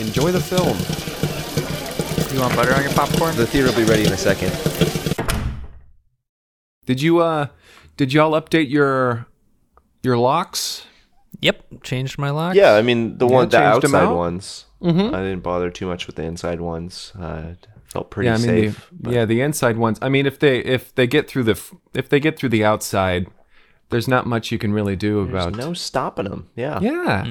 enjoy the film. You want butter on your popcorn? The theater will be ready in a second. Did you uh did y'all update your your locks? Yep, changed my locks. Yeah, I mean the Yeah, one, the outside out? ones. Mhm. I didn't bother too much with the inside ones. Uh, felt pretty yeah, I mean safe. the, yeah, the inside ones. I mean if they if they get through the if they get through the outside, there's not much you can really do about There's about no stopping them. Yeah. Yeah.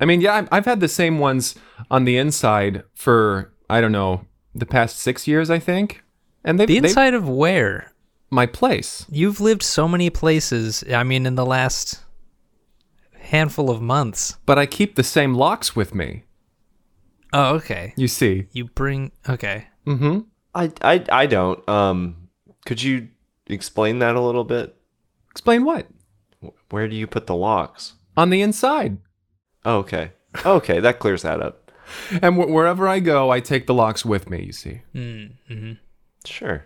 I mean, yeah, I've, I've had the same ones on the inside for I don't know the past six years, I think, and they The they inside of where? my place. You've lived so many places. I mean, in the last handful of months. But I keep the same locks with me. Oh, okay. You see. You bring okay. Mm-hmm. I, I, I don't. Um, could you explain that a little bit? Explain what? Where do you put the locks? On the inside. Oh, okay. Okay, that clears that up. And wh- wherever I go, I take the locks with me. You see. Mm-hmm. Sure.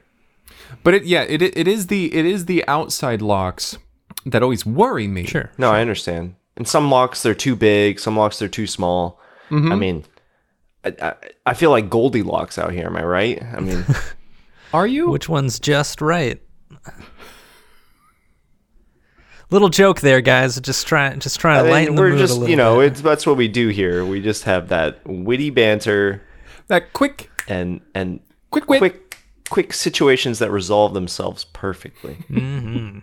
But it, yeah, it it is the it is the outside locks that always worry me. Sure. No, I understand. And some locks they're too big. Some locks they're too small. Mm-hmm. I mean, I, I, I feel like Goldilocks out here. Am I right? I mean, Are you? Which one's just right? Little joke there, guys. Just trying, just trying I to mean, lighten the we're mood a just little you know bit. it's that's what we do here. We just have that witty banter that quick, and and quick, quick. quick quick situations that resolve themselves perfectly. Mm-hmm.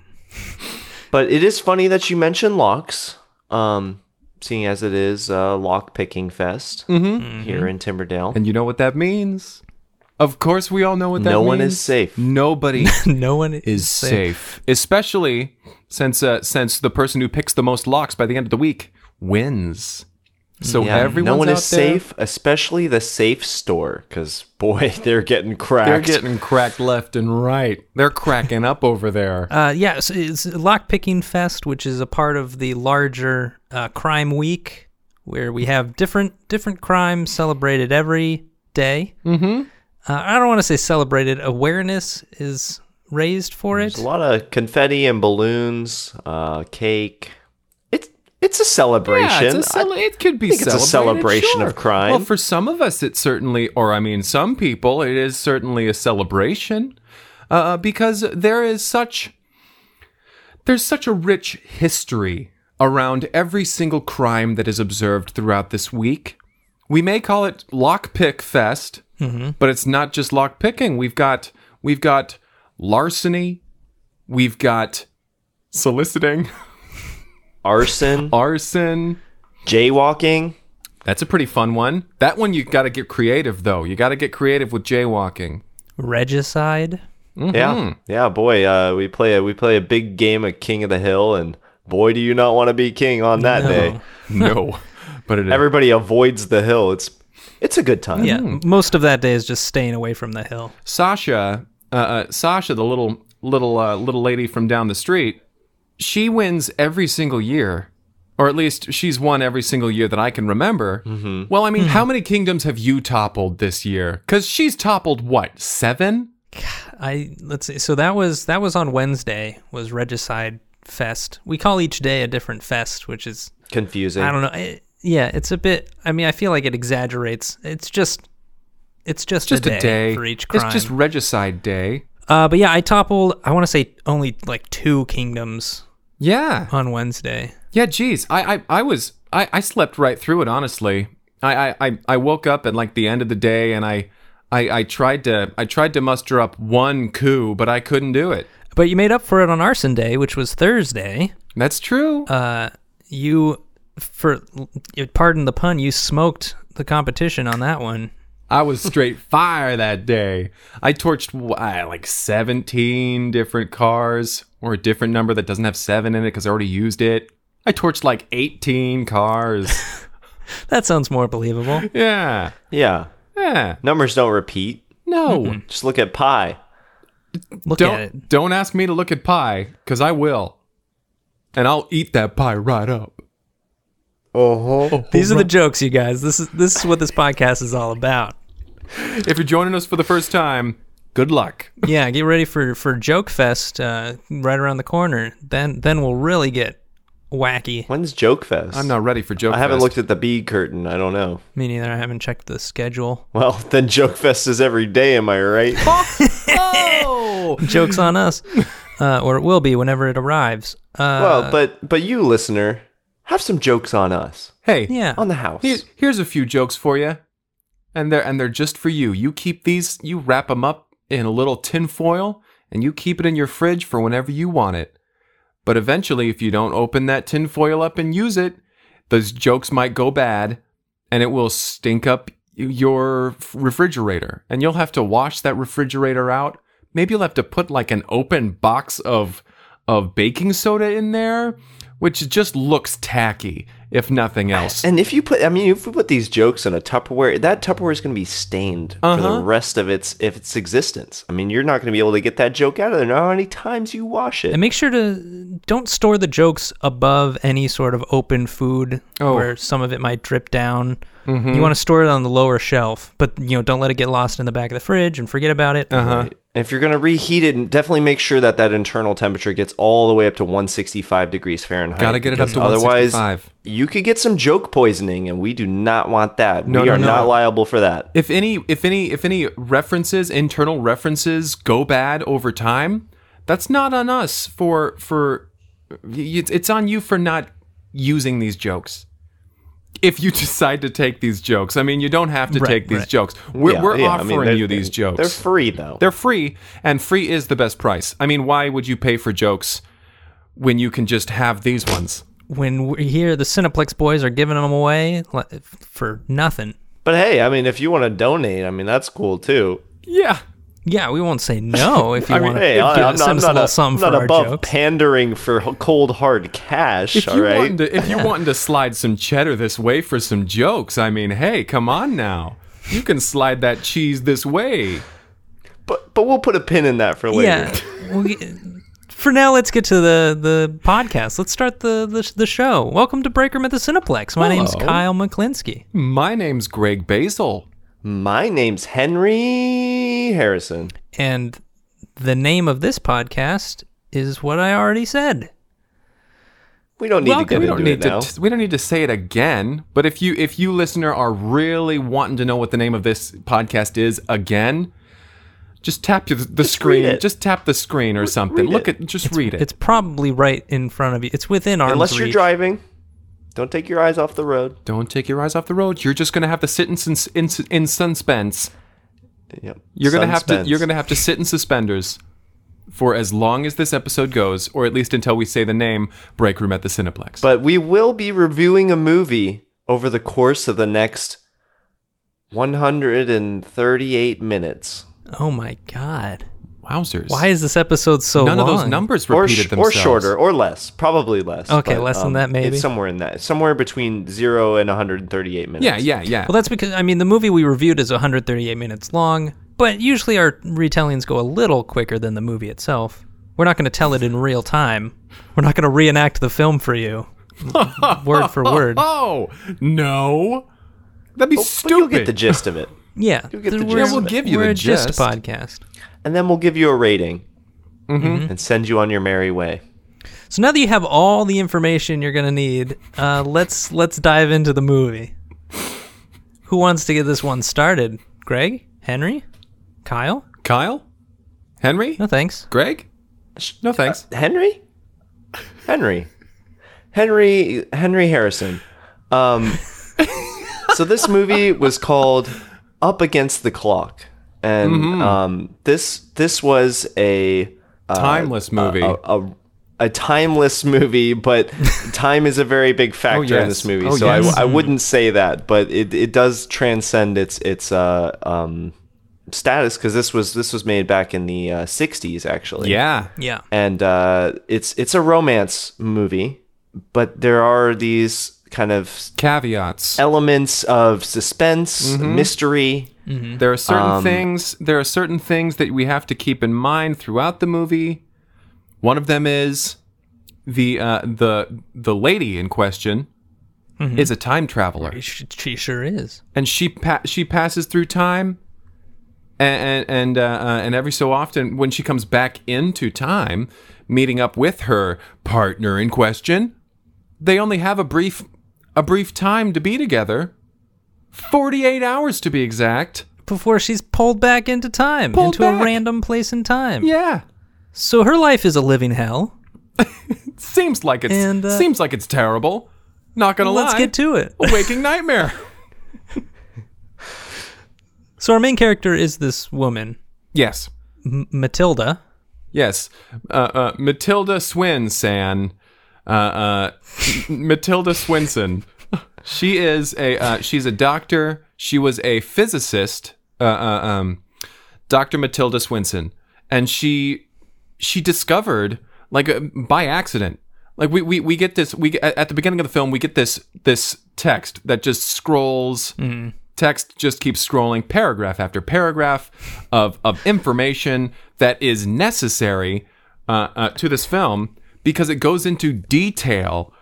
But it is funny that you mentioned locks, um, seeing as it is uh, lock picking fest Mm-hmm. here in Timberdale. And you know what that means? Of course, we all know what that No means. No one is safe. Nobody no one is safe, especially since uh, since the person who picks the most locks by the end of the week wins. So Yeah, everyone's no one out is there, safe, especially the safe store, because boy, they're getting cracked. They're getting cracked left and right. They're cracking up over there. Uh, yeah, so it's Lockpicking Fest, which is a part of the larger uh, Crime Week, where we have different different crimes celebrated every day. Mm-hmm. Uh, I don't want to say celebrated. Awareness is raised for it. A lot of confetti and balloons, uh, cake. It's it's a celebration. Yeah, it's a cele- I- it could be think it's a celebrated, celebration of crime. Well, for some of us, it certainly, or I mean, some people, it is certainly a celebration uh, because there is such there's such a rich history around every single crime that is observed throughout this week. We may call it lockpick fest, but it's not just lockpicking. We've got we've got larceny, we've got soliciting, Arson, arson. jaywalking. That's a pretty fun one. That one you got to get creative though. You got to get creative with jaywalking. Regicide. Mm-hmm. Yeah, yeah, boy. Uh, we play a we play a big game of King of the Hill, and boy, do you not want to be king on that No. day. No, but it Everybody avoids the hill. It's it's a good time. Yeah, most of that day is just staying away from the hill. Sasha, uh, uh, Sasha, the little little uh, little lady from down the street, she wins every single year, or at least she's won every single year that I can remember. Mm-hmm. Well, I mean, how many kingdoms have you toppled this year? Because she's toppled what seven? I let's see. So that was that was on Wednesday. Was Regicide Fest. We call each day a different fest, which is Confusing. I don't know. It, yeah, it's a bit. I mean, I feel like it exaggerates. It's just, it's just, Just a, day a day for each crime. It's just regicide day. uh, but yeah, I toppled. I want to say only like two kingdoms Yeah. on Wednesday. Yeah, geez, I, I, I was, I, I slept right through it. Honestly, I, I, I, I woke up at like the end of the day, and I, I, I tried to, I tried to muster up one coup, but I couldn't do it. But you made up for it on Arson Day, which was Thursday. That's true. Uh, you, for pardon the pun, you smoked the competition on that one. I was straight fire that day. I torched uh, like seventeen different cars, or a different number that doesn't have seven in it because I already used it. I torched like eighteen cars. That sounds more believable. yeah, yeah. yeah. Numbers don't repeat. No, Just look at pi. Look don't at it. don't ask me to look at pie because I will, and I'll eat that pie right up. uh-oh These are the jokes, you guys. This is this is what this podcast is all about. If you're joining us for the first time, good luck. Yeah, get ready for for Joke Fest uh, right around the corner. Then then we'll really get wacky. When's Joke Fest? I'm not ready for joke. I haven't Fest. looked at the B curtain. I don't know. Me neither. I haven't checked the schedule. Well, then Joke Fest is every day. Am I right? Oh, Jokes on us, uh, or it will be whenever it arrives. Uh, well, but but you listener, have some jokes on us hey, yeah. on the house. Here, here's a few jokes for you, and they're and they're just for you. You keep these, you wrap them up in a little tin foil, and you keep it in your fridge for whenever you want it. But eventually, if you don't open that tin foil up and use it, those jokes might go bad, and it will stink up your refrigerator, and you'll have to wash that refrigerator out. Maybe you'll have to put like an open box of of baking soda in there, which just looks tacky, if nothing else. And if you put, I mean, if we put these jokes in a Tupperware, that Tupperware is going to be stained for Uh-huh. the rest of its if its existence. I mean, you're not going to be able to get that joke out of there. No how many times you wash it. And make sure to don't store the jokes above any sort of open food Oh. where some of it might drip down. You want to store it on the lower shelf, but you know don't let it get lost in the back of the fridge and forget about it. Uh-huh. Right. And if you're going to reheat it, definitely make sure that that internal temperature gets all the way up to 165 degrees Fahrenheit. Gotta get it up because to Otherwise, 165. you could get some joke poisoning, and we do not want that. No, we no, are no. not liable for that. If any, if any, if any references, internal references, go bad over time, that's not on us. For for, it's it's on you for not using these jokes. If you decide to take these jokes, I mean, you don't have to Right, take these right. jokes. We're, Yeah, we're yeah, I offering mean, they're- you these jokes. They're free, though. They're free, and free is the best price. I mean, why would you pay for jokes when you can just have these ones? When we hear the Cineplex boys are giving them away for nothing, but hey, I mean, if you want to donate, I mean, that's cool too. Yeah, yeah, we won't say no if you I mean, want to hey, give I, I'm, us not, I'm a not, little a, for not our above jokes. pandering for cold hard cash. if all you right. wanted to, if you wanted to slide some cheddar this way for some jokes, I mean, hey, come on now, you can slide that cheese this way. But but we'll put a pin in that for later. Yeah. We'll get- for now, let's get to the, the podcast. Let's start the, the the show. Welcome to Break Room at the Cineplex. My name's Kyle McClinsky. My name's Greg Basil. My name's Henry Harrison. And the name of this podcast is what I already said. We don't need to get we into don't need it to now. we don't need to say it again. But if you if you listener are really wanting to know what the name of this podcast is again, just tap the, the screen. Just tap the screen or something. Look at just read it. It's probably right in front of you. It's within our Unless you're driving, don't take your eyes off the road. Don't take your eyes off the road. You're just gonna have to sit in in, in suspense. Yep. You're gonna have to you're gonna have to sit in suspenders for as long as this episode goes, or at least until we say the name Break Room at the Cineplex. But we will be reviewing a movie over the course of the next 138 minutes. Oh my god! Wowzers! Why is this episode so long? none long? of those numbers Or, repeated sh- or shorter, or less. Probably less. Okay, but, less than um, that, maybe? It's somewhere in that. Somewhere between 0 and 138 minutes. Yeah, yeah, yeah. Well, that's because I mean the movie we reviewed is 138 minutes long, but usually our retellings go a little quicker than the movie itself. We're not going to tell it in real time. We're not going to reenact the film for you, word for word. Oh no, that'd be But stupid. you'll get the gist of it. Yeah, get the th- gist we're, of we'll it. give you we're the a gist gist. podcast. And then we'll give you a rating Mm-hmm. and send you on your merry way. So now that you have all the information you're going to need, uh, let's let's dive into the movie. Who wants to get this one started? Greg, Henry, Kyle? Kyle, Henry, No thanks. Greg. No thanks. Henry? Henry. Henry Henry Harrison. Um so this movie was called Up Against the Clock. And Mm-hmm. um this this was a uh, Timeless movie. A, a, a timeless movie, but time is a very big factor in yes. this movie. Oh, so yes. I, I wouldn't say that, but it, it does transcend its its uh um status because this was this was made back in the uh, 60s actually yeah. Yeah. and uh, it's it's a romance movie, but there are these kind of Caveats. elements of suspense, Mm-hmm. mystery. There are certain Um, things. There are certain things that we have to keep in mind throughout the movie. One of them is the uh, the the lady in question is a time traveler, She, she sure is. and she pa- she passes through time, and and and, uh, uh, and every so often when she comes back into time, meeting up with her partner in question, they only have a brief a brief time to be together. 48 hours to be exact. Before she's pulled back into time, Pulled into a random place in time. Yeah. So her life is a living hell. Seems like it's And, uh, seems like it's terrible. Not gonna lie. Let's lie. get to it. a waking nightmare. So our main character is this woman, yes. M- Matilda. Yes. Uh, uh, Matilda Swinson. Uh, uh, Matilda Swinson. She is a uh, she's a doctor. She was a physicist. Uh, uh, um, Dr. Matilda Swinson, and she she discovered like uh, by accident. Like we, we, we get this we at the beginning of the film we get this this text that just scrolls text just keeps scrolling paragraph after paragraph of, of information that is necessary uh, uh, to this film because it goes into detail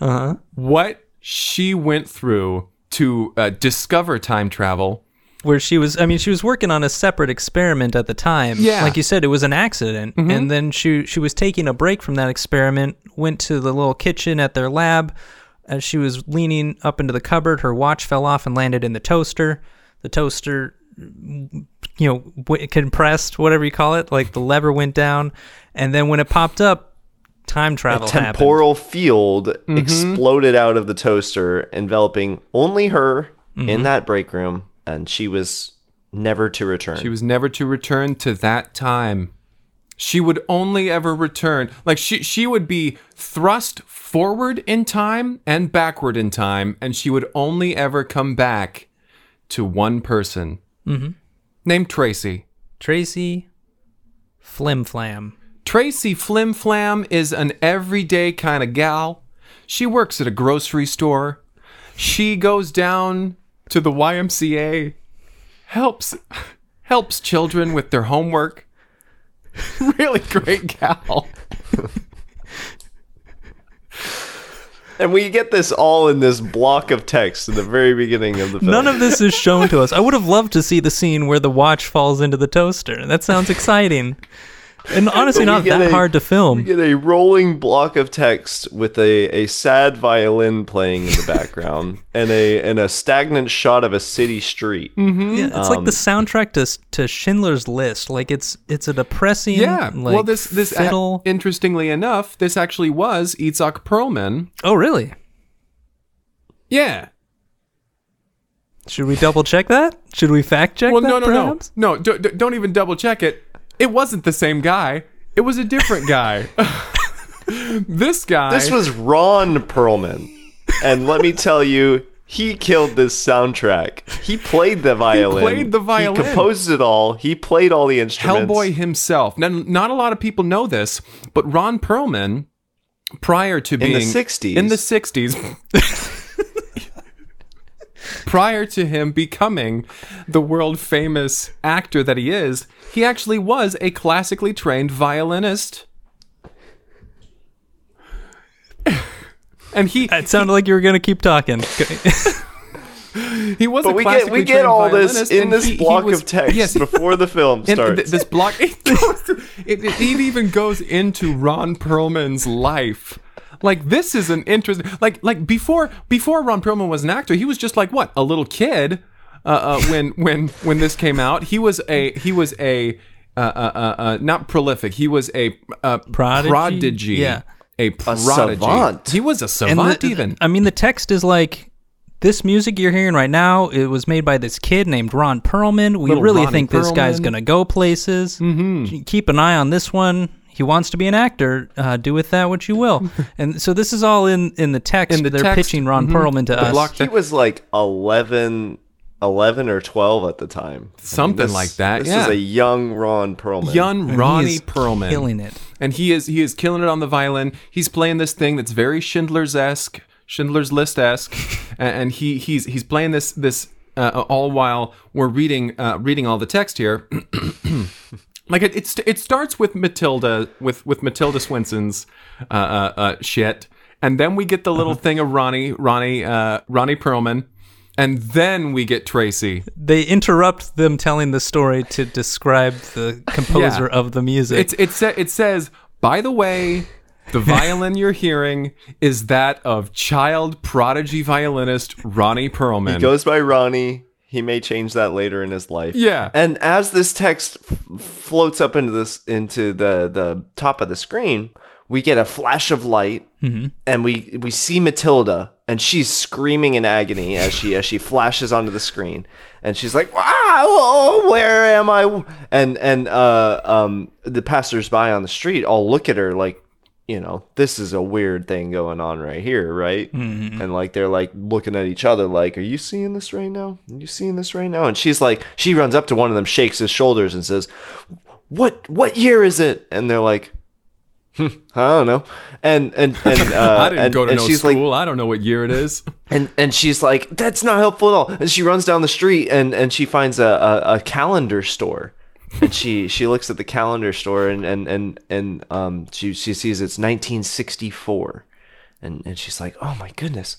uh-huh. what she went through to uh, discover time travel. where she was i mean she was working on a separate experiment at the time. Yeah. like you said it was an accident. And then she she was taking a break from that experiment went to the little kitchen at their lab. As she was leaning up into the cupboard her watch fell off and landed in the toaster. The toaster you know w- compressed whatever you call it like the lever went down. And then when it popped up time travel happened temporal field mm-hmm. exploded out of the toaster, enveloping only her in mm-hmm. that break room, and she was never to return. She was never to return to that time. She would only ever return like she she would be thrust forward in time and backward in time, and she would only ever come back to one person mm-hmm. named Tracy. tracy flim flam Tracy Flim Flam is an everyday kind of gal. She works at a grocery store. She goes down to the YMCA, helps helps children with their homework. really great gal. and we get this all in this block of text in the very beginning of the film. None of this is shown to us. I would have loved to see the scene where the watch falls into the toaster. That sounds exciting. And honestly, not that a- hard to film. get a rolling block of text with a, a sad violin playing in the background and a and a stagnant shot of a city street. Yeah, it's like Um, the soundtrack to to Schindler's List. Like it's it's a depressing. Yeah. Like, well, this this a- interestingly enough, this actually was Itzhak Perlman. oh, really? Yeah. Should we double check that? Should we fact check Well, that? no, no, perhaps? no, no. d- d- don't even double check it. It wasn't the same guy. It was a different guy. this guy. This was Ron Perlman. And let me tell you, he killed this soundtrack. He played the violin. He played the violin. He composed it all. He played all the instruments. Hellboy himself. Now, not a lot of people know this, but Ron Perlman, prior to being in the being 60s. in the '60s, prior to him becoming the world famous actor that he is, he actually was a classically trained violinist. And he It sounded like you were gonna keep talking. he was But a we get we get all this in this he- he block was- of text Yes, before the film And starts. th- this block, it, goes, it, it, it even goes into Ron Perlman's life. Like this is an interesting, like like before before Ron Perlman was an actor, he was just like what a little kid. Uh, uh, when when when this came out, he was a he was a uh, uh, uh, uh, not prolific. He was a uh, Prodigy? prodigy. Yeah. a prodigy. savant. He was a And savant the- even. I mean, the text is like. This music you're hearing right now, it was made by this kid named Ron Perlman. We Little really Ronnie think this guy's gonna go places. Mm-hmm. Keep an eye on this one. He wants to be an actor. Uh, do with that what you will. and so this is all in in the text. In the They're text, pitching Ron mhm. Perlman to The us. block he was like 11, 11 or 12 at the time. Something this- like that, This yeah. is a young Ron Perlman. Young And he Ronnie is Perlman. killing it. and he is he is killing it on the violin. He's playing this thing that's very Schindler's esque, Schindler's List esque, and he he's he's playing this this uh, all while we're reading uh, reading all the text here. like it it's, it starts with Matilda with with Matilda Swinson's uh, uh, uh, shit, and then we get the little thing of Ronnie Ronnie uh, Ronnie Perlman. And then we get Tracy. They interrupt them telling the story to describe the composer Yeah. of the music. It's it sa- it says, by the way, The violin you're hearing is that of child prodigy violinist Ronnie Perlman. He goes by Ronnie. He may change that later in his life. Yeah. And as this text f- floats up into this into the the top of the screen, we get a flash of light, and we we see Matilda, and she's screaming in agony as she as she flashes onto the screen, and she's like, "Wow, oh, where am I?" And and uh um the passersby on the street all look at her like, you know, this is a weird thing going on right here, right? And like they're like looking at each other, like, "Are you seeing this right now? Are you seeing this right now?" And she's like, she runs up to one of them, shakes his shoulders, and says, "What what year is it?" And they're like, "Hmm, "I don't know." And and and uh, I didn't and, go to no she's school. like, I don't know what year it is. and and she's like, "That's not helpful at all." And she runs down the street and and she finds a a, a calendar store. And she she looks at the calendar store and and and and um she she sees it's 1964 and and she's like oh my goodness.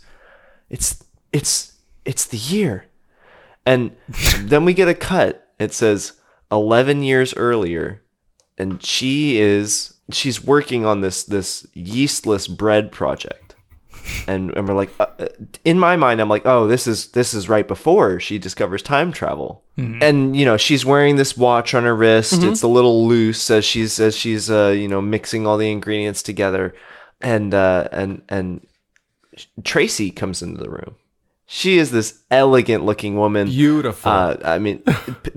It's it's it's the year. And then we get a cut. It says 11 years earlier. And she is she's working on this this yeastless bread project and and we're like uh, uh, in my mind i'm like oh this is this is right before she discovers time travel. And you know she's wearing this watch on her wrist. It's a little loose as she's as she's uh you know mixing all the ingredients together. And uh and and tracy comes into the room she is this elegant looking woman Beautiful. uh, I mean, p-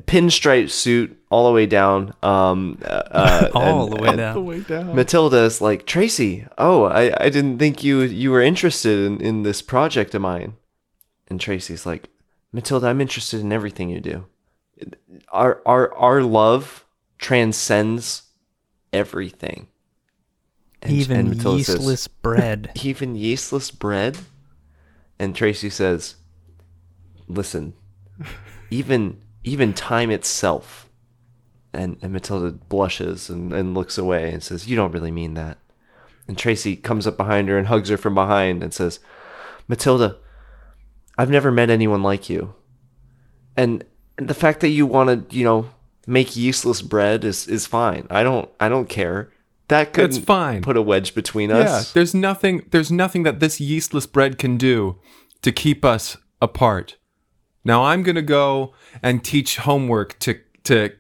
pinstripe suit all the way down. Um, uh, uh, All and- the way and down. way down. Matilda is like Tracy. Oh, I, I didn't think you you were interested in, in this project of mine. And Tracy's like, Matilda, I'm interested in everything you do. Our our our love transcends everything. And- Even and Matilda says, yeastless bread. even yeastless bread? And Tracy says, "Listen, even even time itself." And and Matilda blushes and, and looks away and says, "You don't really mean that." And Tracy comes up behind her and hugs her from behind and says, "Matilda, I've never met anyone like you. And, the fact that you want to, you know, make useless bread is is fine. I don't I don't care. That could It's fine. Put a wedge between us. Yeah, there's nothing there's nothing that this yeastless bread can do to keep us apart. Now I'm going to go and teach homework to to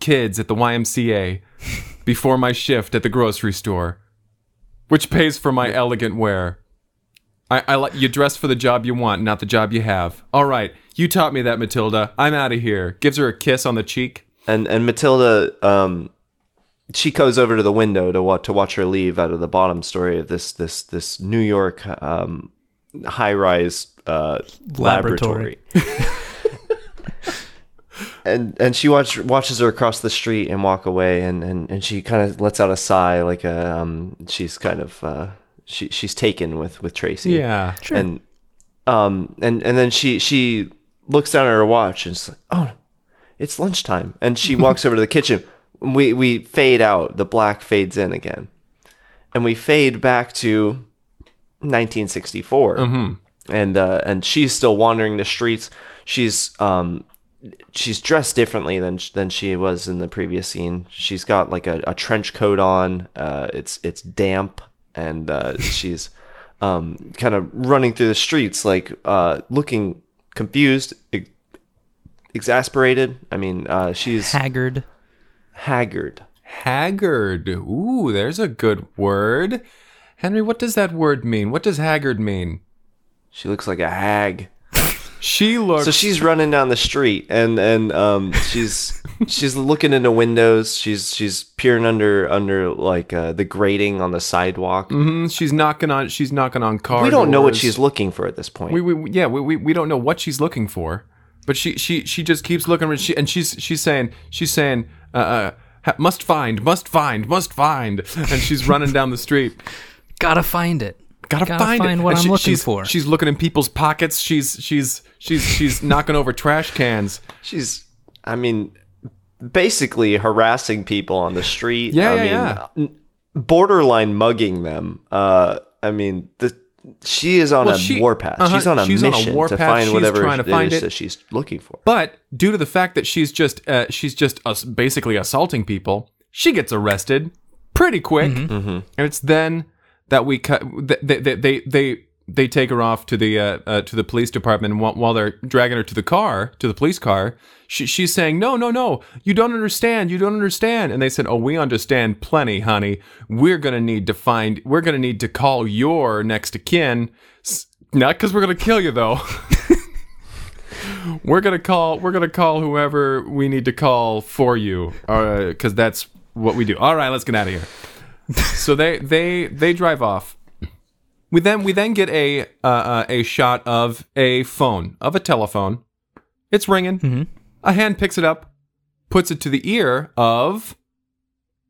kids at the YMCA before my shift at the grocery store, which pays for my elegant wear. I, I like you dress for the job you want, not the job you have. All right, you taught me that, Matilda. I'm out of here. Gives her a kiss on the cheek. and and Matilda um she goes over to the window to watch to watch her leave out of the bottom story of this this this New York um high rise uh laboratory. Laboratory. and and she watch, watches her across the street and walk away and and, and she kind of lets out a sigh like a um she's kind of uh she she's taken with with Tracy. Yeah. And um and and then she she looks down at her watch and it's like, "Oh, it's lunchtime." And she walks over to the kitchen. We we fade out. The black fades in again. And we fade back to 1964. And uh and she's still wandering the streets. She's um she's dressed differently than than she was in the previous scene. She's got like a, a trench coat on. Uh, it's it's damp, and uh, she's um, kind of running through the streets, like uh, looking confused, ex- exasperated. I mean, uh, she's Haggard. Haggard. Haggard. Ooh, there's a good word. Henry, what does that word mean? What does haggard mean? She looks like a hag. She looks. So she's running down the street, and and um, she's she's looking into windows. She's she's peering under under like uh, the grating on the sidewalk. Mm-hmm. she's knocking on. She's knocking on car. We don't know what she's looking for at this point. We, we yeah. We, we, we don't know what she's looking for, but she she she just keeps looking. She and she's she's saying she's saying uh, uh ha- must find must find must find, and she's running down the street. Gotta find it. Gotta, Gotta find, find it. what And I'm she- looking she's, for. She's looking in people's pockets. She's she's she's she's knocking over trash cans. She's, I mean, basically harassing people on the street. Yeah, I yeah, mean, yeah. borderline mugging them. Uh, I mean, the she is on Well, a she- warpath. uh-huh, she's on a she's on a mission to find She's whatever trying to find is it. that she's looking for. But due to the fact that she's just uh, she's just us basically assaulting people, she gets arrested pretty quick, and it's then that we cut. They they they they, they take her off to the uh, uh, to the police department, and while, they're dragging her to the car, to the police car, she, she's saying, "No, no, no, you don't understand. You don't understand." And they said, "Oh, we understand plenty, honey. We're gonna need to find. We're gonna need to call your next of kin." Not because we're gonna kill you, though. we're gonna call we're gonna call whoever we need to call for you because that's what we do all right let's get out of here so they they they drive off we then we then get a uh, uh, a shot of a phone of a telephone it's ringing a hand picks it up puts it to the ear of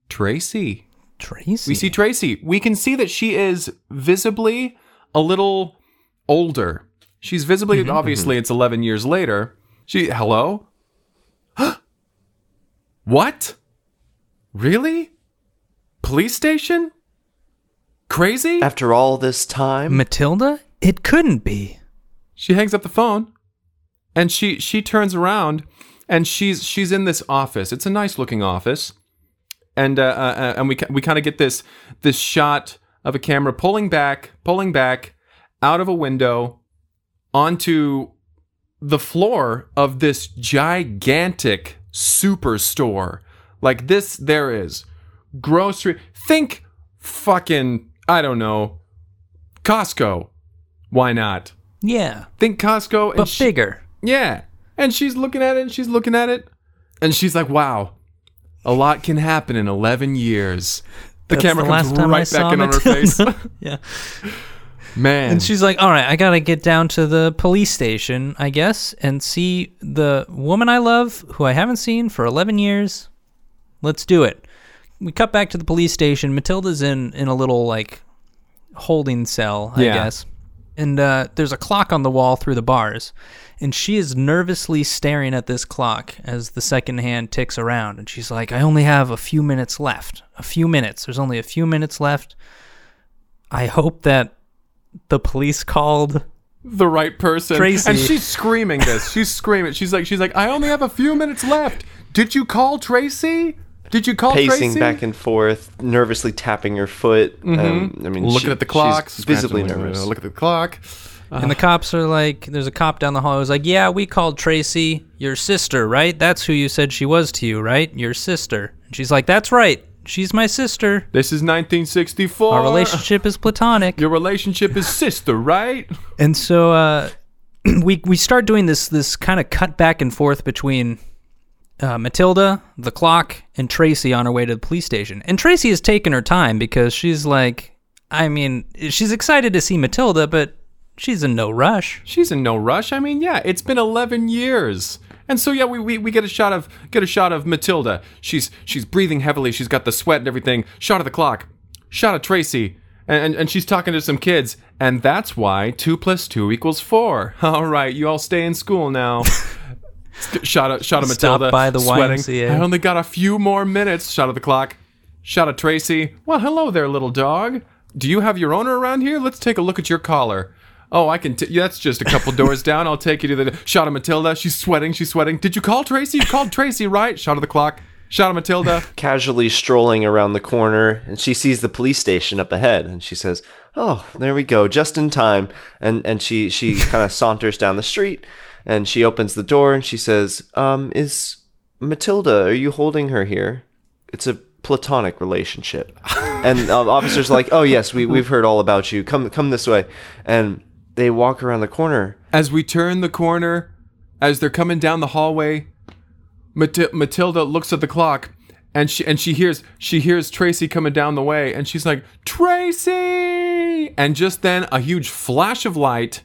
tracy Tracy. we see Tracy. We can see that she is visibly a little older. She's visibly, obviously, it's 11 years later. She, hello? what? Really? Police station? Crazy? After all this time, Matilda? It couldn't be. She hangs up the phone and she she turns around and she's she's in this office. It's a nice looking office. And uh, uh, uh, and we ki- we kind of get this this shot of a camera pulling back, pulling back out of a window onto the floor of this gigantic superstore. Like this there is grocery think fucking I don't know Costco. Why not? Yeah. Think Costco and But she- bigger. yeah. And she's looking at it and she's looking at it. And she's like, wow, a lot can happen in 11 years. The That's camera the comes right back in on her face. Yeah. Man. And she's like, all right, I got to get down to the police station, I guess, and see the woman I love who I haven't seen for 11 years. Let's do it. We cut back to the police station. Matilda's in, in a little, like, holding cell, I Yeah. guess. And uh, there's a clock on the wall through the bars. And she is nervously staring at this clock as the second hand ticks around. And she's like, I only have a few minutes left. A few minutes. There's only a few minutes left. I hope that the police called the right person. Tracy. And she's screaming this. She's screaming. She's like, she's like, I only have a few minutes left. Did you call Tracy? Did you call pacing Tracy? back and forth, nervously tapping her foot. Um, I mean, Looking she- at the clock. she's visibly nervous. Look at the clock. And the cops are like, there's a cop down the hall who's like, yeah, we called Tracy, your sister, right? That's who you said she was to you, right? Your sister. And she's like, that's right. She's my sister. This is 1964. Our relationship is platonic. Your relationship is sister, right? And so uh, we we start doing this this kind of cut back and forth between uh, Matilda, the clock, and Tracy on her way to the police station. And Tracy has taken her time because she's like, I mean, she's excited to see Matilda, but she's in no rush. She's in no rush. I mean, yeah, it's been 11 years. And so yeah, we, we, we get a shot of get a shot of Matilda. She's she's breathing heavily. She's got the sweat and everything. Shot of the clock. Shot of Tracy. And, and, and she's talking to some kids. And that's why two plus two equals four. All right, you all stay in school now. shot of shot of Stop Matilda. by the sweating. YMCA. I only got a few more minutes. Shot of the clock. Shot of Tracy. Well, hello there, little dog. Do you have your owner around here? Let's take a look at your collar. Oh, I can. T- that's just a couple doors down. I'll take you to the shot of Matilda. She's sweating. She's sweating. Did you call Tracy? You called Tracy, right? Shot of the clock. Shot of Matilda. Casually strolling around the corner, and she sees the police station up ahead, and she says, "Oh, there we go, just in time." And and she she kind of saunters down the street, and she opens the door, and she says, "Um, is Matilda? Are you holding her here? It's a platonic relationship." and um, officers like, "Oh yes, we we've heard all about you. Come come this way." And they walk around the corner, As we turn the corner, as they're coming down the hallway, Mat- Matilda looks at the clock, and she and she hears she hears Tracy coming down the way, and she's like, Tracy! And just then, a huge flash of light,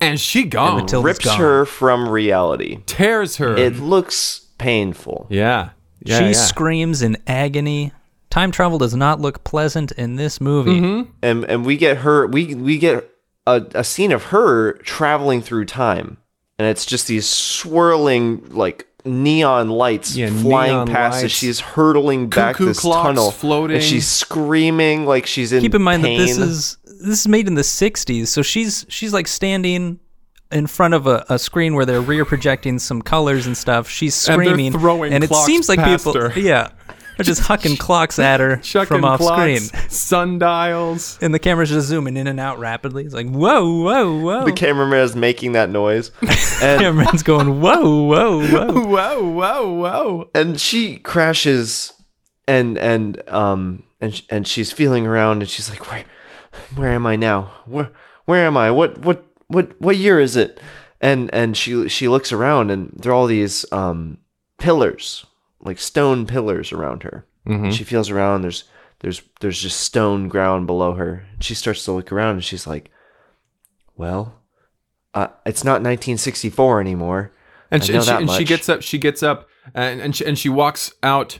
and she gone. Matilda's rips gone. her from reality. tears her. It looks painful. yeah. Yeah, she yeah. screams in agony. Time travel does not look pleasant in this movie. Mm-hmm. and and we get her we we get a, a scene of her traveling through time and it's just these swirling like neon lights Yeah, flying neon past as she's hurtling back Cuckoo this clocks tunnel floating. and she's screaming like she's in Keep in mind pain. that this is this is made in the '60s, so she's she's like standing in front of a, a screen where they're rear projecting some colors and stuff. She's And screaming, throwing and it seems like past people, her. yeah, Or just hucking clocks at her chucking from off clocks, screen. sundials. And the camera's just zooming in and out rapidly. It's like, whoa, whoa, whoa. The cameraman is making that noise, and cameraman's going, whoa, whoa, whoa. Whoa, whoa, whoa! and she crashes, and and um and sh- and she's feeling around, and she's like, where, where am I now? Where where am I? What what what what year is it? And and she she looks around, and there are all these um pillars, like stone pillars around her. And she feels around. There's there's there's just stone ground below her. She starts to look around, and she's like, well. Uh, it's not 1964 anymore. And she, and she, and she gets up. She gets up, and and she, and she walks out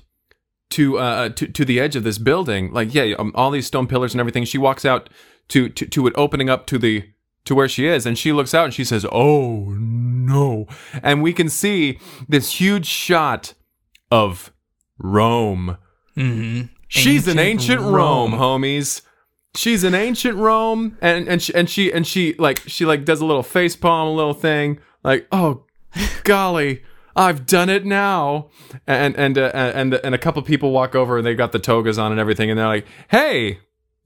to uh to, to the edge of this building. Like yeah, um, all these stone pillars and everything. She walks out to, to to it opening up to the to where she is, and she looks out and she says, "Oh no!" And we can see this huge shot of Rome. Mm-hmm. She's an Ancient ancient Rome, Rome. homies. She's an ancient Rome, and and she and she and she like she like does a little face palm, a little thing, like oh, golly, I've done it now. And and uh, and and a couple people walk over and they've got the togas on and everything, and they're like, hey,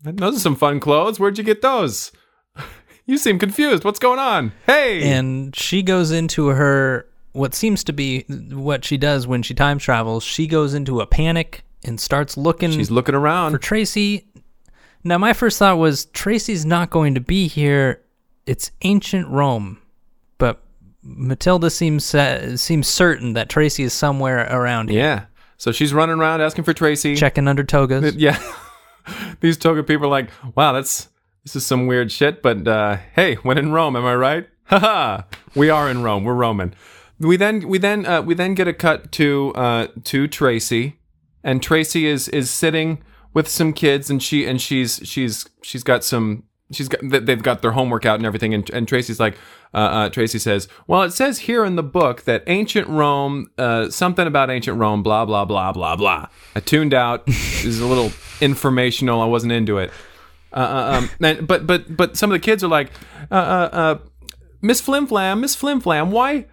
those are some fun clothes. Where'd you get those? You seem confused. What's going on? Hey, And she goes into her, what seems to be what she does when she time travels. She goes into a panic and starts looking she's looking around. for Tracy. Now, my first thought was Tracy's not going to be here. It's ancient Rome, Matilda seems uh, seems certain that Tracy is somewhere around here, yeah. So she's running around asking for Tracy. checking under togas. Yeah. These toga people are like, wow, that's this is some weird shit, but uh, hey, when in Rome, am I right? Haha. we are in Rome. We're Roman. We then we then uh, we then get a cut to uh, to Tracy, and Tracy is is sitting with some kids, and she and she's she's she's got some she's got they- they've got their homework out and everything, and, and Tracy's like uh, uh, Tracy says, well, it says here in the book that ancient Rome, uh, something about ancient Rome, blah blah blah blah blah. I tuned out. it was a little informational. I wasn't into it. Uh, uh, um, and, but but but some of the kids are like, uh, uh, uh, Miss Flimflam, Miss Flimflam, why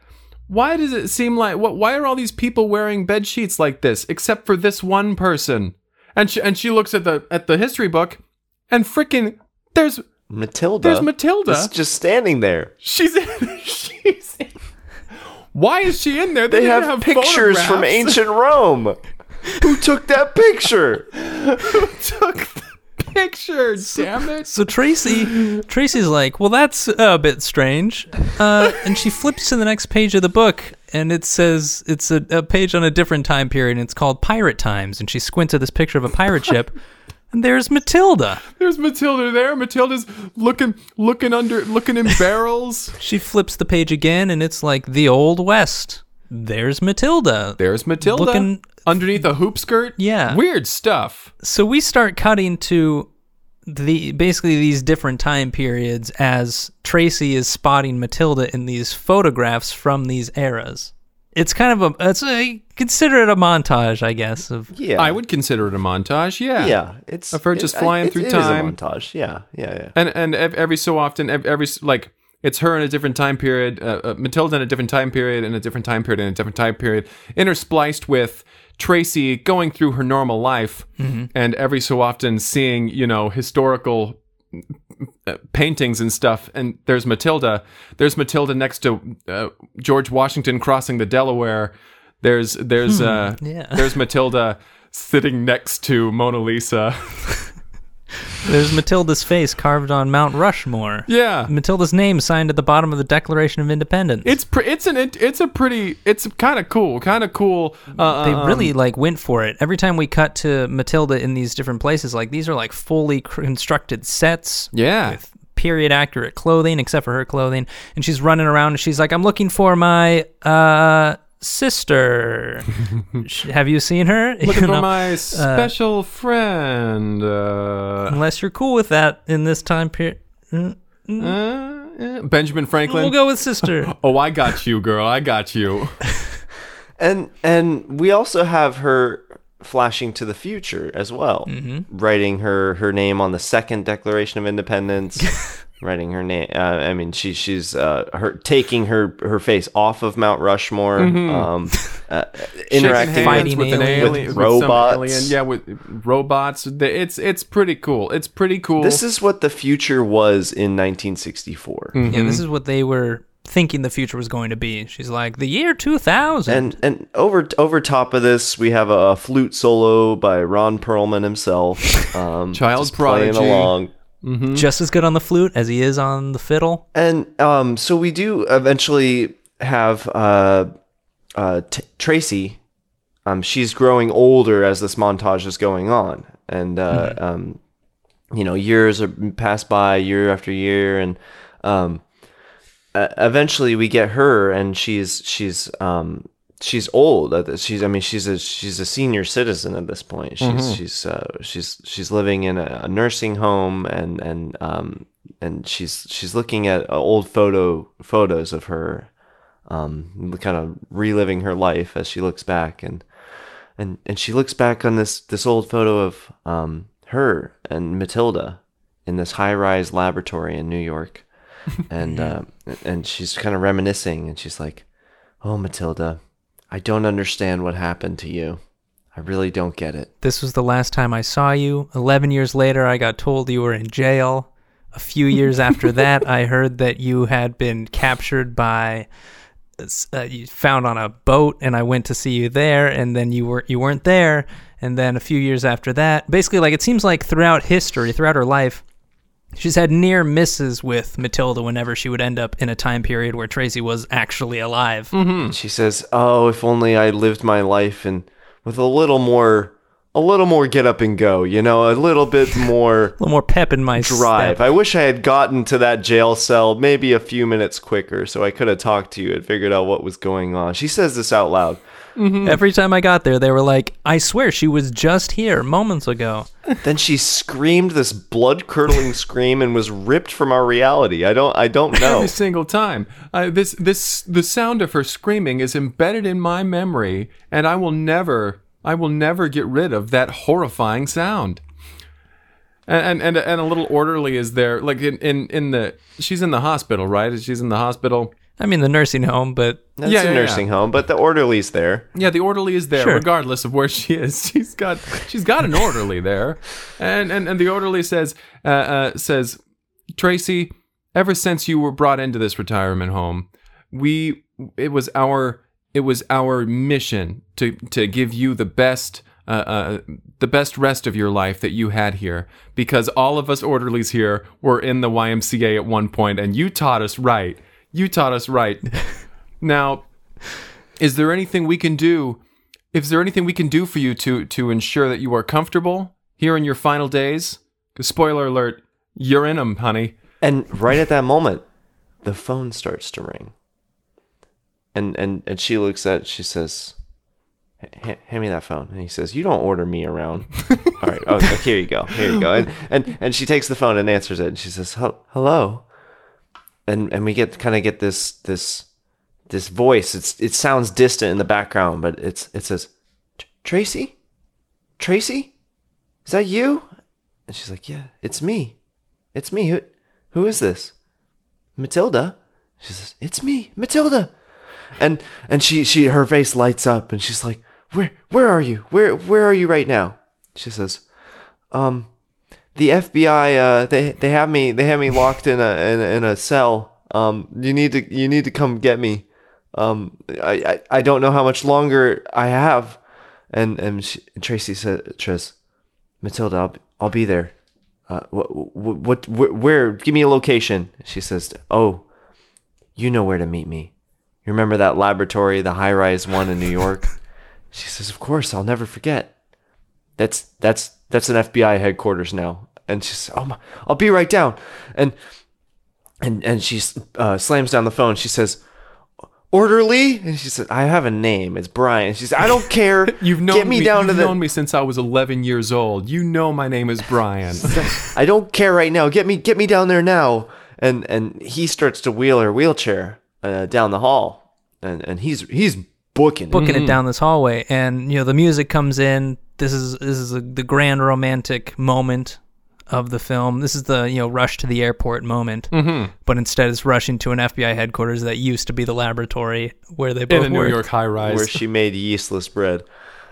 why does it seem like what? Why are all these people wearing bed sheets like this, except for this one person? And she and she looks at the at the history book, and freaking there's Matilda. There's Matilda. Is just standing there. she's in, she's in, why is she in there? They didn't have, pictures from ancient Rome. Who took that picture? Who took the pictures. Damn it! So Tracy, Tracy's like, well, that's a bit strange, uh, and she flips to the next page of the book, and it says it's a, a page on a different time period, and it's called Pirate Times, and she squints at this picture of a pirate ship, and there's Matilda. There's Matilda there. Matilda's looking looking under looking in barrels. She flips the page again, and it's like the Old West. There's Matilda. There's Matilda Looking- underneath a hoop skirt. Yeah. weird stuff. so we start cutting to the basically these different time periods as Tracy is spotting Matilda in these photographs from these eras. It's kind of a it's a consider it a montage, I guess. Of Yeah. I would consider it a montage. Yeah, Yeah. It's Of her just it- flying it- through it is time. a montage. Yeah. Yeah. Yeah. and and every so often, every like it's her in a different time period, uh, uh, Matilda in a different time period, and a different time period, and a different time period, interspliced with Tracy going through her normal life, and every so often seeing you know historical paintings and stuff. And there's Matilda. There's Matilda next to uh, George Washington crossing the Delaware. There's there's uh, yeah. there's Matilda sitting next to Mona Lisa. there's Matilda's face carved on Mount Rushmore. yeah, Matilda's name signed at the bottom of the Declaration of Independence. It's pre- it's an it, it's a pretty it's kind of cool, kind of cool. Uh, they um, really like went for it. Every time we cut to Matilda in these different places, like these are like fully constructed sets. Yeah. With period accurate clothing, except for her clothing, and she's running around and she's like, "I'm looking for my uh sister. Have you seen her? looking You for my special friend. Uh, Unless you're cool with that in this time period, Mm, uh, yeah. Benjamin Franklin. we'll go with sister. oh, I got you, girl. I got you. And and we also have her flashing to the future as well, Mm-hmm. writing her her name on the second Declaration of Independence, writing her name. Uh, I mean, she she's uh, her taking her her face off of Mount Rushmore. Um, uh, interacting Shaking hands Fighting with an alien, With with robots. alien, yeah, with robots. It's it's pretty cool. It's pretty cool. This is what the future was in 1964. Yeah, Mm-hmm. this is what they were thinking the future was going to be. She's like, the year 2000. And and over over top of this, we have a flute solo by Ron Perlman himself. Um, Child just playing prodigy. Along. just as good on the flute as he is on the fiddle. And um, so we do eventually have uh, uh, T- Tracy. Um, she's growing older as this montage is going on, and uh, um, you know, years are pass by year after year, and um, uh, eventually we get her, and she's she's um, she's old. She's I mean she's a she's a senior citizen at this point. She's she's uh, she's she's living in a, a nursing home, and and um, and she's she's looking at uh, old photo photos of her, um, kind of reliving her life as she looks back, and and and she looks back on this this old photo of um, her and Matilda in this high rise laboratory in New York, and uh, and she's kind of reminiscing, and she's like, "Oh, Matilda, I don't understand what happened to you. I really don't get it." This was the last time I saw you. 11 years later, I got told you were in jail. A few years after that, I heard that you had been captured by uh, you found on a boat and I went to see you there and then you were you weren't there and then a few years after that basically like it seems like throughout history throughout her life she's had near misses with Matilda whenever she would end up in a time period where Tracy was actually alive. And she says, "Oh, if only I lived my life and with a little more." A little more get up and go, you know, a little bit more A little more pep in my drive. step. I wish I had gotten to that jail cell maybe a few minutes quicker so I could have talked to you and figured out what was going on. She says this out loud. Every time I got there, they were like, "I swear she was just here moments ago." Then she screamed this blood-curdling scream and was ripped from our reality. I don't I don't know. Every single time. Uh, this this the sound of her screaming is embedded in my memory, and I will never I will never get rid of that horrifying sound. And and and, and a little orderly is there, like in, in in the she's in the hospital, right? She's in the hospital. I mean, the nursing home, but That's Yeah, a yeah, nursing home, but the orderly's there. Yeah, the orderly is there, Sure. regardless of where she is. She's got she's got an orderly there, and and, and the orderly says uh, uh, says Tracy, ever since you were brought into this retirement home, we it was our it was our mission to to give you the best. Uh, uh, the best rest of your life that you had here, because all of us orderlies here were in the YMCA at one point, and you taught us right. You taught us right. now, is there anything we can do is there anything we can do for you to to ensure that you are comfortable here in your final days spoiler alert you're in them honey And right at that moment, the phone starts to ring. And and and she looks at it, she says, "H- h- hand me that phone. And he says, you don't order me around. All right. Oh, okay, here you go. Here you go. And, and, and she takes the phone and answers it. And she says, hello. And, and we get kind of get this, this, this voice. It's, it sounds distant in the background, but it's, it says, Tracy, Tracy, is that you? And she's like, yeah, it's me. It's me. Who, who is this? Matilda. She says, "It's me, Matilda." And and she she her face lights up and she's like, "Where where are you? Where where are you right now?" She says, "Um, the FBI uh they they have me they have me locked in a in in a cell. Um, you need to you need to come get me. Um, I I, I don't know how much longer I have." And and, she, and Tracy said, "Tris, Matilda, I'll, I'll be there." uh, what, what, what, where, give me a location. She says, oh, you know where to meet me. You remember that laboratory, the high rise one in New York? she says, of course, I'll never forget. That's, that's, that's an FBI headquarters now. And she says, oh my, I'll be right down. And, and, and she uh, slams down the phone. She says, orderly? And she said, I have a name. It's Brian. She said, I don't care. you've known Get me, down you've to the, known me since I was 11 years old you know my name is Brian I don't care right now. Get me, get me down there now. And and he starts to wheel her wheelchair uh, down the hall, and and he's he's booking. it. booking it down this hallway, and you know the music comes in. This is this is a, the grand romantic moment of the film. This is the you know rush to the airport moment, mm-hmm. but instead it's rushing to an FBI headquarters that used to be the laboratory where they both in a New. York high rise. where she made yeastless bread.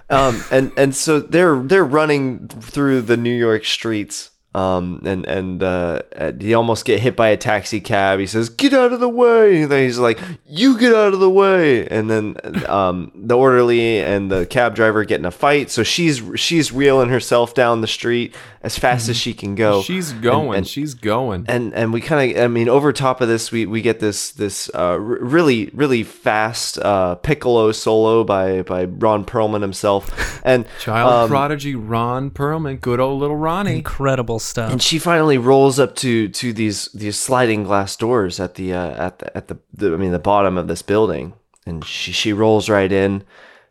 Um, and and so they're they're running through the New York streets. Um, and and uh, uh, he almost get hit by a taxi cab. He says, "Get out of the way!" And then he's like, "You get out of the way!" And then um, the orderly and the cab driver get in a fight. So she's she's reeling herself down the street as fast as she can go. She's going. and- she's going. and and we kind of i mean over top of this we we get this this uh r- really really fast uh piccolo solo by by ron perlman himself and Child um, prodigy Ron Perlman, good old little Ronnie. Incredible stuff. and she finally rolls up to to these these sliding glass doors at the uh at the at the, the i mean the bottom of this building and she she rolls right in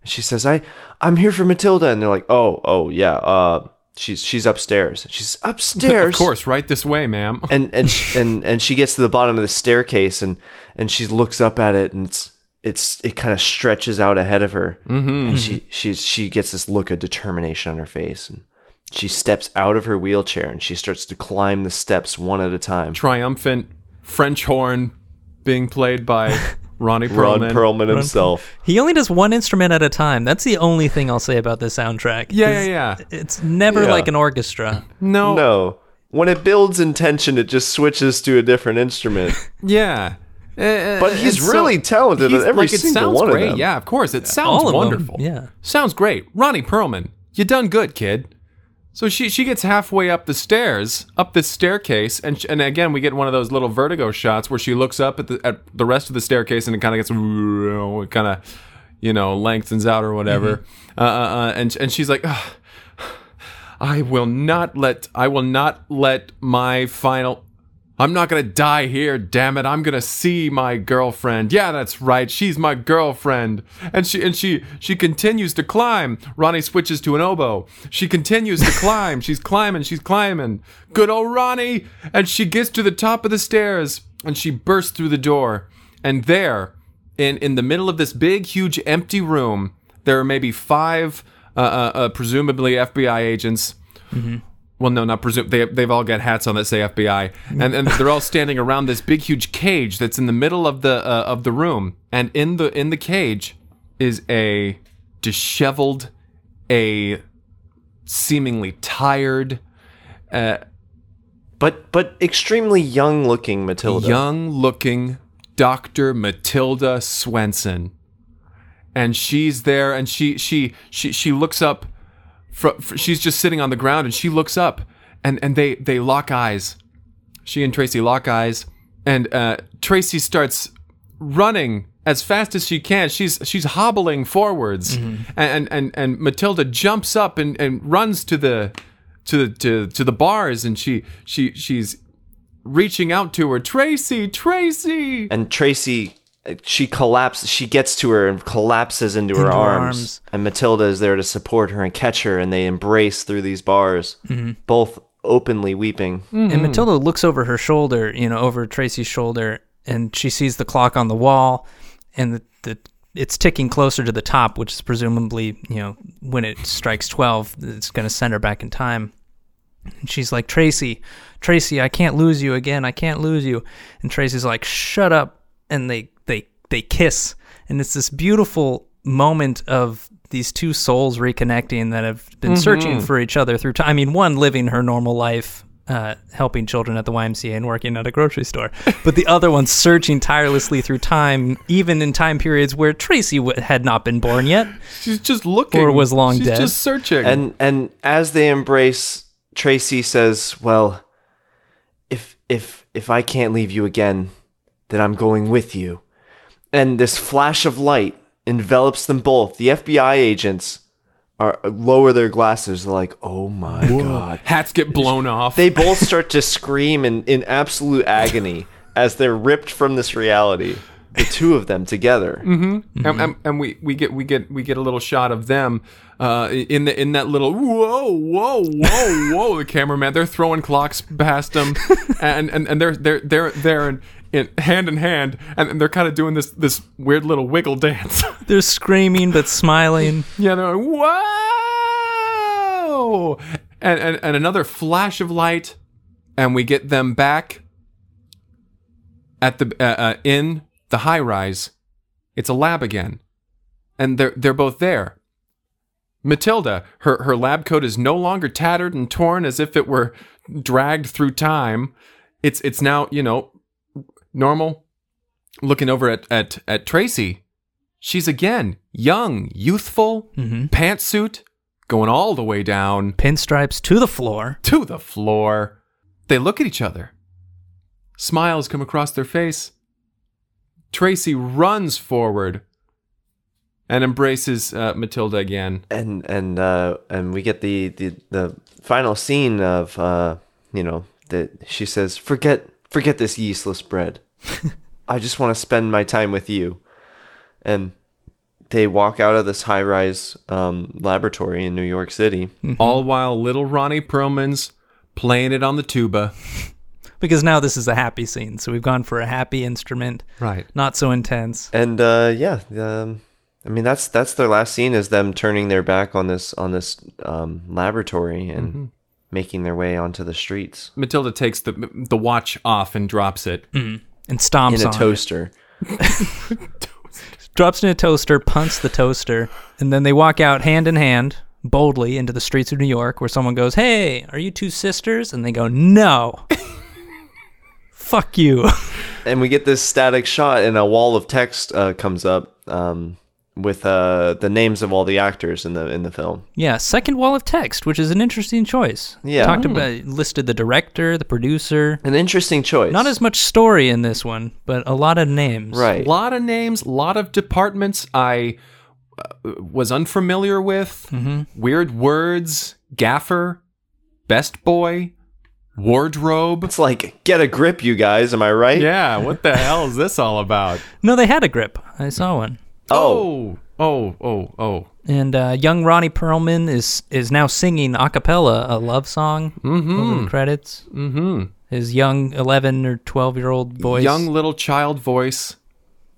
and she says i i'm here for matilda and they're like oh oh yeah uh she's she's upstairs she's upstairs Of course, right this way, ma'am. and and sh- and and she gets to the bottom of the staircase and and she looks up at it and it's it's it kind of stretches out ahead of her mm-hmm. and she she's she gets this look of determination on her face and she steps out of her wheelchair and she starts to climb the steps one at a time Triumphant French horn being played by Ronnie Ron Perlman. Perlman himself He only does one instrument at a time. That's the only thing I'll say about this soundtrack. Yeah, 'Cause yeah, yeah. It's never Yeah. like an orchestra. No, no when it builds in tension it just switches to a different instrument yeah. Uh, But he's and so- really talented at he's- every like, it single sounds one of great. them. Yeah, of course. It sounds All of them, wonderful. yeah. Sounds great. Ronnie Perlman, you done good, kid. So she she gets halfway up the stairs, up this staircase, and sh- and again we get one of those little vertigo shots where she looks up at the at the rest of the staircase and it kind of gets it kind of you know lengthens out or whatever, uh, uh, uh, and and she's like. "Ugh, I will not let I will not let my final I'm not gonna die here, damn it. I'm gonna see my girlfriend. Yeah, that's right. She's my girlfriend. And she and she she continues to climb. Ronnie switches to an oboe. She continues to climb. She's climbing, she's climbing. Good old Ronnie. And she gets to the top of the stairs and she bursts through the door. And there, in in the middle of this big, huge, empty room, there are maybe five uh, uh, uh, presumably FBI agents well, no, not presume. They they've all got hats on that say FBI, and and they're all standing around this big, huge cage that's in the middle of the uh, of the room. And in the in the cage is a disheveled, a seemingly tired, uh, but but extremely young looking matilda young-looking Doctor Matilda Swenson, and she's there, and she she she she looks up. Fr- fr- she's just sitting on the ground, and she looks up, and and they they lock eyes. She and Tracy lock eyes, and uh, Tracy starts running as fast as she can. She's she's hobbling forwards, and, and and Matilda jumps up and, and runs to the to the to, to the bars, and she she she's reaching out to her. Tracy, Tracy. and Tracy she collapses she gets to her and collapses into, her, Into her arms. arms. and Matilda is there to support her and catch her and they embrace through these bars Mm-hmm. both openly weeping And Matilda looks over her shoulder, you know, over Tracy's shoulder, and she sees the clock on the wall, and the, the it's ticking closer to the top, which is presumably, you know, when it strikes twelve, it's going to send her back in time. And she's like, Tracy, Tracy, I can't lose you again. I can't lose you. And Tracy's like, Shut up. And they they they kiss, and it's this beautiful moment of these two souls reconnecting that have been searching for each other through time. I mean, one living her normal life, uh, helping children at the YMCA and working at a grocery store, but the other one searching tirelessly through time, even in time periods where Tracy w- had not been born yet. She's just looking. Or was long She's dead. just searching. and and as they embrace Tracy says well if if if I can't leave you again then I'm going with you and this flash of light envelops them both. The FBI agents are lower their glasses. They're like oh my god. Hats get blown off. they both start to scream in, in absolute agony as they're ripped from this reality. The two of them together. and, and, and we, we get we get we get a little shot of them uh, in the in that little whoa whoa whoa whoa the cameraman. They're throwing clocks past them. And, and, and they're they're they're they're in, hand in hand and they're kind of doing this this weird little wiggle dance They're screaming but smiling. yeah they're like whoa and, and and another flash of light, and we get them back at the uh, uh, in the high rise. It's a lab again, and they're they're both there. Matilda, her her lab coat is no longer tattered and torn as if it were dragged through time. It's it's now you know normal. Looking over at at at Tracy, she's again young, youthful, pantsuit, going all the way down Pinstripes to the floor. to the floor. They look at each other. Smiles come across their face. Tracy runs forward and embraces uh, Matilda again. and and uh and we get the the the final scene of uh you know that she says forget forget this yeastless bread i just want to spend my time with you and they walk out of this high-rise um, laboratory in new york city All while little Ronnie Perlman's playing it on the tuba. Because now this is a happy scene. So we've gone for a happy instrument. Right. Not so intense. and uh yeah um i mean that's that's their last scene is them turning their back on this on this um laboratory and making their way onto the streets Matilda takes the the watch off and drops it. And stomps in a toaster drops in a toaster, punts the toaster, and then they walk out hand in hand, boldly into the streets of New York, where someone goes, "Hey, are you two sisters?" And they go, "No." Fuck you. and we get this static shot and a wall of text uh, comes up um, with uh, the names of all the actors in the in the film yeah, second wall of text, which is an interesting choice. Yeah. talked about listed the director, the producer. an interesting choice Not as much story in this one, but a lot of names. right A lot of names, a lot of departments I uh, was unfamiliar with. Weird words. Gaffer. Best boy. Wardrobe. it's like get a grip you guys am i right Yeah, what the hell is this all about? No, they had a grip. I saw one. Oh, oh, oh, oh. And uh, young Ronnie Perlman is is now singing a cappella a love song over the credits. Mm-hmm. His young eleven or twelve year old voice. Young little child voice.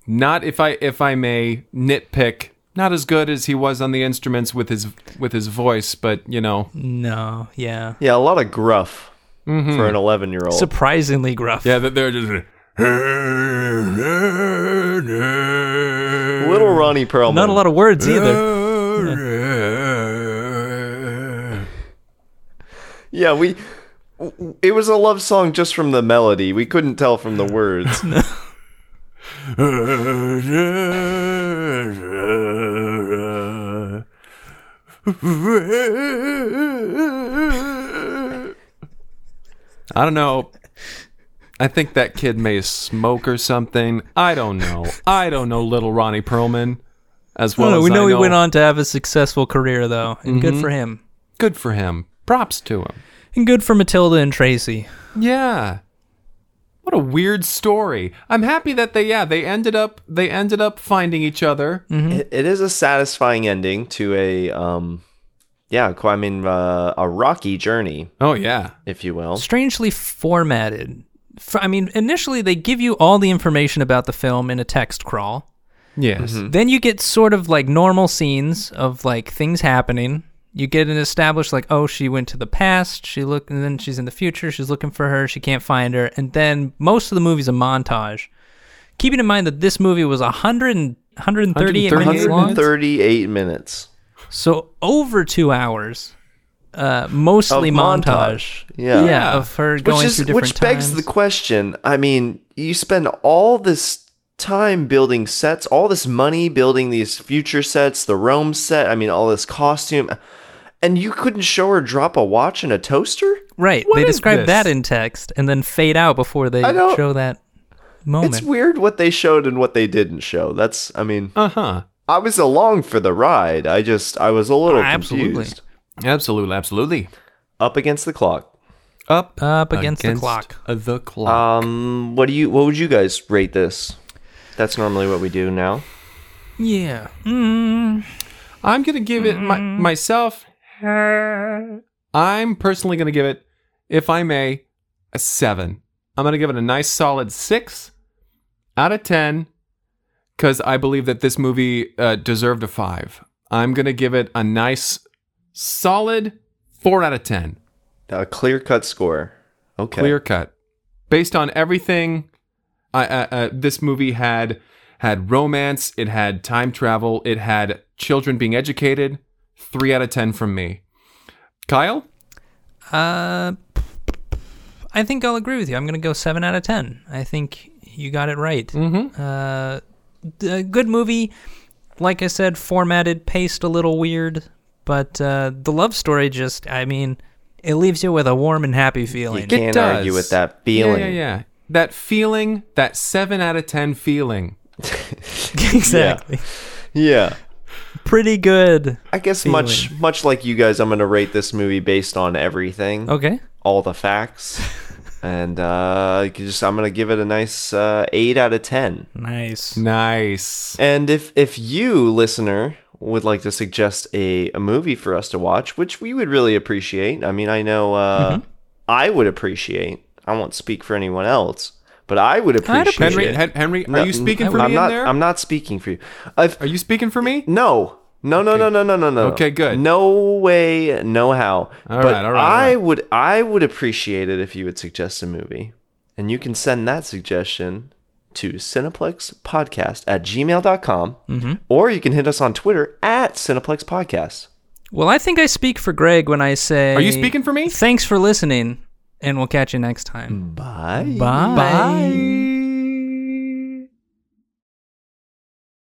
Not if I if I may nitpick. Not as good as he was on the instruments with his with his voice, but you know. No, yeah, yeah a lot of gruff for an 11 year old surprisingly gruff. Yeah, that they're just little ronnie perlman Not a lot of words either. yeah we it was a love song just from the melody we couldn't tell from the words I don't know. I think that kid may smoke or something. I don't know. I don't know little Ronnie Perlman as well Well, as we know I he went on to have a successful career though, and good for him. Good for him. Props to him. And good for Matilda and Tracy. Yeah. What a weird story. I'm happy that they yeah, they ended up they ended up finding each other. it, it is a satisfying ending to a um yeah i mean uh, a rocky journey Oh yeah. if you will Strangely formatted. F- I mean, initially they give you all the information about the film in a text crawl. Yes. Mm-hmm. Then you get sort of like normal scenes of like things happening. You get an established like, oh, she went to the past. She look, and then she's in the future. She's looking for her. She can't find her. And then most of the movie's a montage. Keeping in mind that this movie was 100 and, 138 minutes long, 138 minutes so over two hours. Uh, mostly montage. montage. Yeah. yeah, of her going which is through different which begs times. the question i mean you spend all this time building sets all this money building these future sets the rome set i mean all this costume and you couldn't show her drop a watch and a toaster right. What they is describe this? that in text and then fade out before they show that moment. it's weird what they showed and what they didn't show that's i mean Uh-huh. i was along for the ride i just i was a little Absolutely. confused Absolutely, absolutely. Absolutely. Up against the clock Up Up against the clock. The clock. um what do you what would you guys rate this that's normally what we do now Yeah. Mm. I'm gonna give it my, myself. I'm personally gonna give it, if I may, a seven. I'm gonna give it a nice solid six out of ten, because I believe that this movie uh, deserved a five. I'm gonna give it a nice, solid Four out of ten. A clear cut score. Okay. Clear cut. Based on everything, I, uh, uh, this movie had had romance. It had time travel. It had children being educated. Three out of ten from me. Kyle. Uh, I think I'll agree with you. I'm going to go seven out of ten. I think you got it right. Mm-hmm. Uh, a good movie. Like I said, formatted, paced a little weird, but uh, the love story just, I mean, it leaves you with a warm and happy feeling. You can't does. argue with that feeling. Yeah, yeah, yeah. That feeling, that seven out of ten feeling. exactly. Yeah. Pretty good. I guess much much like you guys, I'm gonna rate this movie based on everything, Okay. all the facts, and uh, you just I'm gonna give it a nice uh, eight out of ten. Nice. Nice. And if if you listener would like to suggest a, a movie for us to watch, which we would really appreciate. I mean, I know uh, I would appreciate. I won't speak for anyone else, but I would appreciate. Henry, it. Hen- Henry, No, are you speaking for I'm me not, there? I'm not speaking for you. I've, Are you speaking for me? no, no, no, no, no, no, no, no. Okay, good. No way, no how. All but right, all right, all I right. would, I would appreciate it if you would suggest a movie, and you can send that suggestion to cineplexpodcast at gmail.com, Mm-hmm. or you can hit us on Twitter at Cineplex Podcast. Well, I think I speak for Greg when I say. Are you speaking for me? Thanks for listening, and we'll catch you next time. Bye. Bye. Bye.